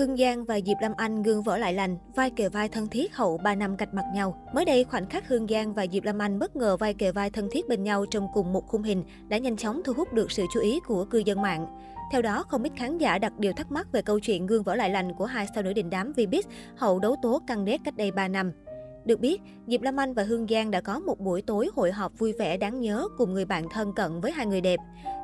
Hương Giang và Diệp Lâm Anh gương vỡ lại lành, vai kề vai thân thiết hậu 3 năm cạch mặt nhau. Mới đây, khoảnh khắc Hương Giang và Diệp Lâm Anh bất ngờ vai kề vai thân thiết bên nhau trong cùng một khung hình đã nhanh chóng thu hút được sự chú ý của cư dân mạng. Theo đó, không ít khán giả đặt điều thắc mắc về câu chuyện gương vỡ lại lành của hai sao nữ đình đám Vbiz hậu đấu tố căng đét cách đây 3 năm. Được biết, Diệp Lâm Anh và Hương Giang đã có một buổi tối hội họp vui vẻ đáng nhớ cùng người bạn thân cận với hai người đẹp.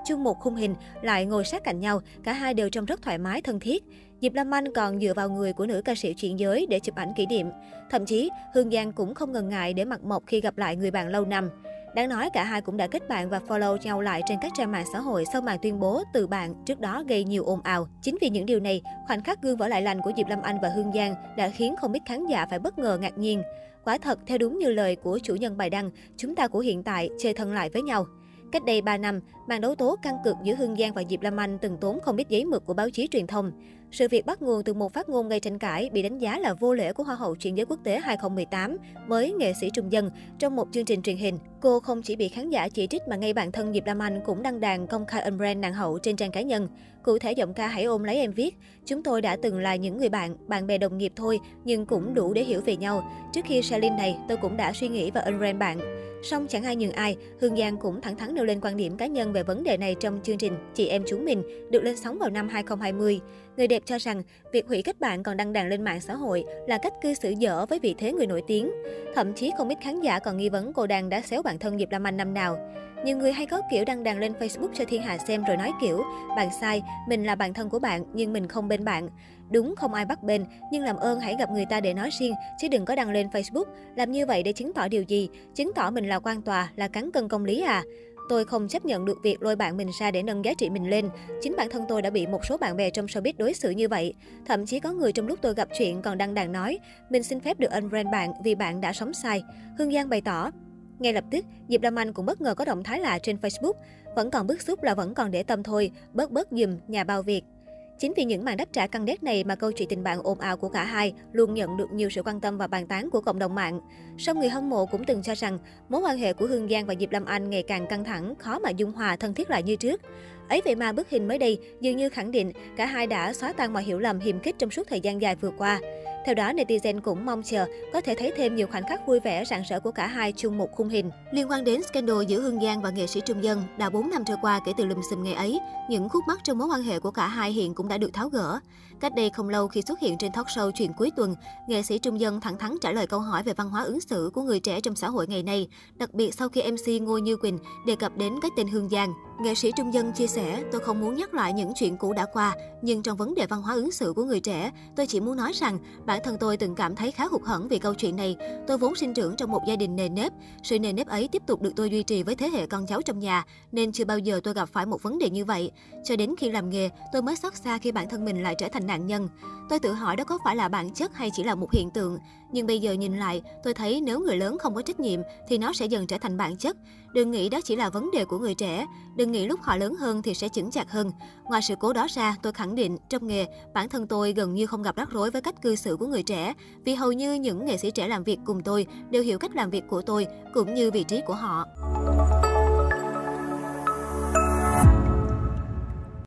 Chung một khung hình, lại ngồi sát cạnh nhau, cả hai đều trông rất thoải mái thân thiết. Diệp Lâm Anh còn dựa vào người của nữ ca sĩ chuyển giới để chụp ảnh kỷ niệm. Thậm chí, Hương Giang cũng không ngần ngại để mặt mộc khi gặp lại người bạn lâu năm. Đáng nói cả hai cũng đã kết bạn và follow nhau lại trên các trang mạng xã hội sau màn tuyên bố từ bạn trước đó gây nhiều ồn ào. Chính vì những điều này, khoảnh khắc gương vỡ lại lành của Diệp Lâm Anh và Hương Giang đã khiến không ít khán giả phải bất ngờ ngạc nhiên. Quả thật, theo đúng như lời của chủ nhân bài đăng, chúng ta của hiện tại chơi thân lại với nhau. Cách đây 3 năm, màn đấu tố căng cực giữa Hương Giang và Diệp Lâm Anh từng tốn không ít giấy mực của báo chí truyền thông. Sự việc bắt nguồn từ một phát ngôn gây tranh cãi bị đánh giá là vô lễ của Hoa hậu chuyển giới quốc tế 2018 với nghệ sĩ Trung Dân trong một chương trình truyền hình. Cô không chỉ bị khán giả chỉ trích mà ngay bản thân Diệp Lam Anh cũng đăng đàn công khai unbrand nàng hậu trên trang cá nhân. Cụ thể giọng ca Hãy ôm lấy em viết, chúng tôi đã từng là những người bạn, bạn bè đồng nghiệp thôi, nhưng cũng đủ để hiểu về nhau. Trước khi Celine này, tôi cũng đã suy nghĩ và unbrand bạn. Song chẳng ai nhường ai, Hương Giang cũng thẳng thắn nêu lên quan điểm cá nhân về vấn đề này trong chương trình Chị em chúng mình được lên sóng vào năm 2020. Người đẹp cho rằng việc hủy kết bạn còn đăng đàn lên mạng xã hội là cách cư xử dở với vị thế người nổi tiếng. Thậm chí không ít khán giả còn nghi vấn cô đàn đã xéo bạn thân Diệp Lam Anh năm nào. Nhiều người hay có kiểu đăng đàn lên Facebook cho thiên hạ xem rồi nói kiểu bạn sai, mình là bạn thân của bạn nhưng mình không bên bạn. Đúng không ai bắt bên, nhưng làm ơn hãy gặp người ta để nói riêng, chứ đừng có đăng lên Facebook. Làm như vậy để chứng tỏ điều gì? Chứng tỏ mình là quan tòa, là cắn cân công lý à? Tôi không chấp nhận được việc lôi bạn mình ra để nâng giá trị mình lên. Chính bản thân tôi đã bị một số bạn bè trong showbiz đối xử như vậy. Thậm chí có người trong lúc tôi gặp chuyện còn đăng đàn nói, mình xin phép được unfriend bạn vì bạn đã sống sai. Hương Giang bày tỏ, ngay lập tức, Diệp Lam Anh cũng bất ngờ có động thái lạ trên Facebook. Vẫn còn bức xúc là vẫn còn để tâm thôi, bớt bớt dùm, nhà bao việc. Chính vì những màn đáp trả căng đét này mà câu chuyện tình bạn ồn ào của cả hai luôn nhận được nhiều sự quan tâm và bàn tán của cộng đồng mạng. Song người hâm mộ cũng từng cho rằng mối quan hệ của Hương Giang và Diệp Lâm Anh ngày càng căng thẳng, khó mà dung hòa thân thiết lại như trước. Ấy vậy mà bức hình mới đây dường như khẳng định cả hai đã xóa tan mọi hiểu lầm hiềm khích trong suốt thời gian dài vừa qua. Theo đó, netizen cũng mong chờ có thể thấy thêm nhiều khoảnh khắc vui vẻ rạng rỡ của cả hai chung một khung hình. Liên quan đến scandal giữa Hương Giang và nghệ sĩ Trung Dân, đã 4 năm trôi qua kể từ lùm xùm ngày ấy, những khúc mắc trong mối quan hệ của cả hai hiện cũng đã được tháo gỡ. Cách đây không lâu khi xuất hiện trên talk show chuyện cuối tuần, nghệ sĩ Trung Dân thẳng thắn trả lời câu hỏi về văn hóa ứng xử của người trẻ trong xã hội ngày nay, đặc biệt sau khi MC Ngô Như Quỳnh đề cập đến cái tên Hương Giang. Nghệ sĩ Trung Dân chia sẻ, tôi không muốn nhắc lại những chuyện cũ đã qua, nhưng trong vấn đề văn hóa ứng xử của người trẻ, tôi chỉ muốn nói rằng bản thân tôi từng cảm thấy khá hụt hẫng vì câu chuyện này. Tôi vốn sinh trưởng trong một gia đình nề nếp, sự nề nếp ấy tiếp tục được tôi duy trì với thế hệ con cháu trong nhà, nên chưa bao giờ tôi gặp phải một vấn đề như vậy. Cho đến khi làm nghề, tôi mới xót xa khi bản thân mình lại trở thành nạn nhân. Tôi tự hỏi đó có phải là bản chất hay chỉ là một hiện tượng. Nhưng bây giờ nhìn lại, tôi thấy nếu người lớn không có trách nhiệm thì nó sẽ dần trở thành bản chất. Đừng nghĩ đó chỉ là vấn đề của người trẻ. Đừng nghĩ lúc họ lớn hơn thì sẽ chững chạc hơn. Ngoài sự cố đó ra, tôi khẳng định trong nghề, bản thân tôi gần như không gặp rắc rối với cách cư xử của người trẻ. Vì hầu như những nghệ sĩ trẻ làm việc cùng tôi đều hiểu cách làm việc của tôi cũng như vị trí của họ.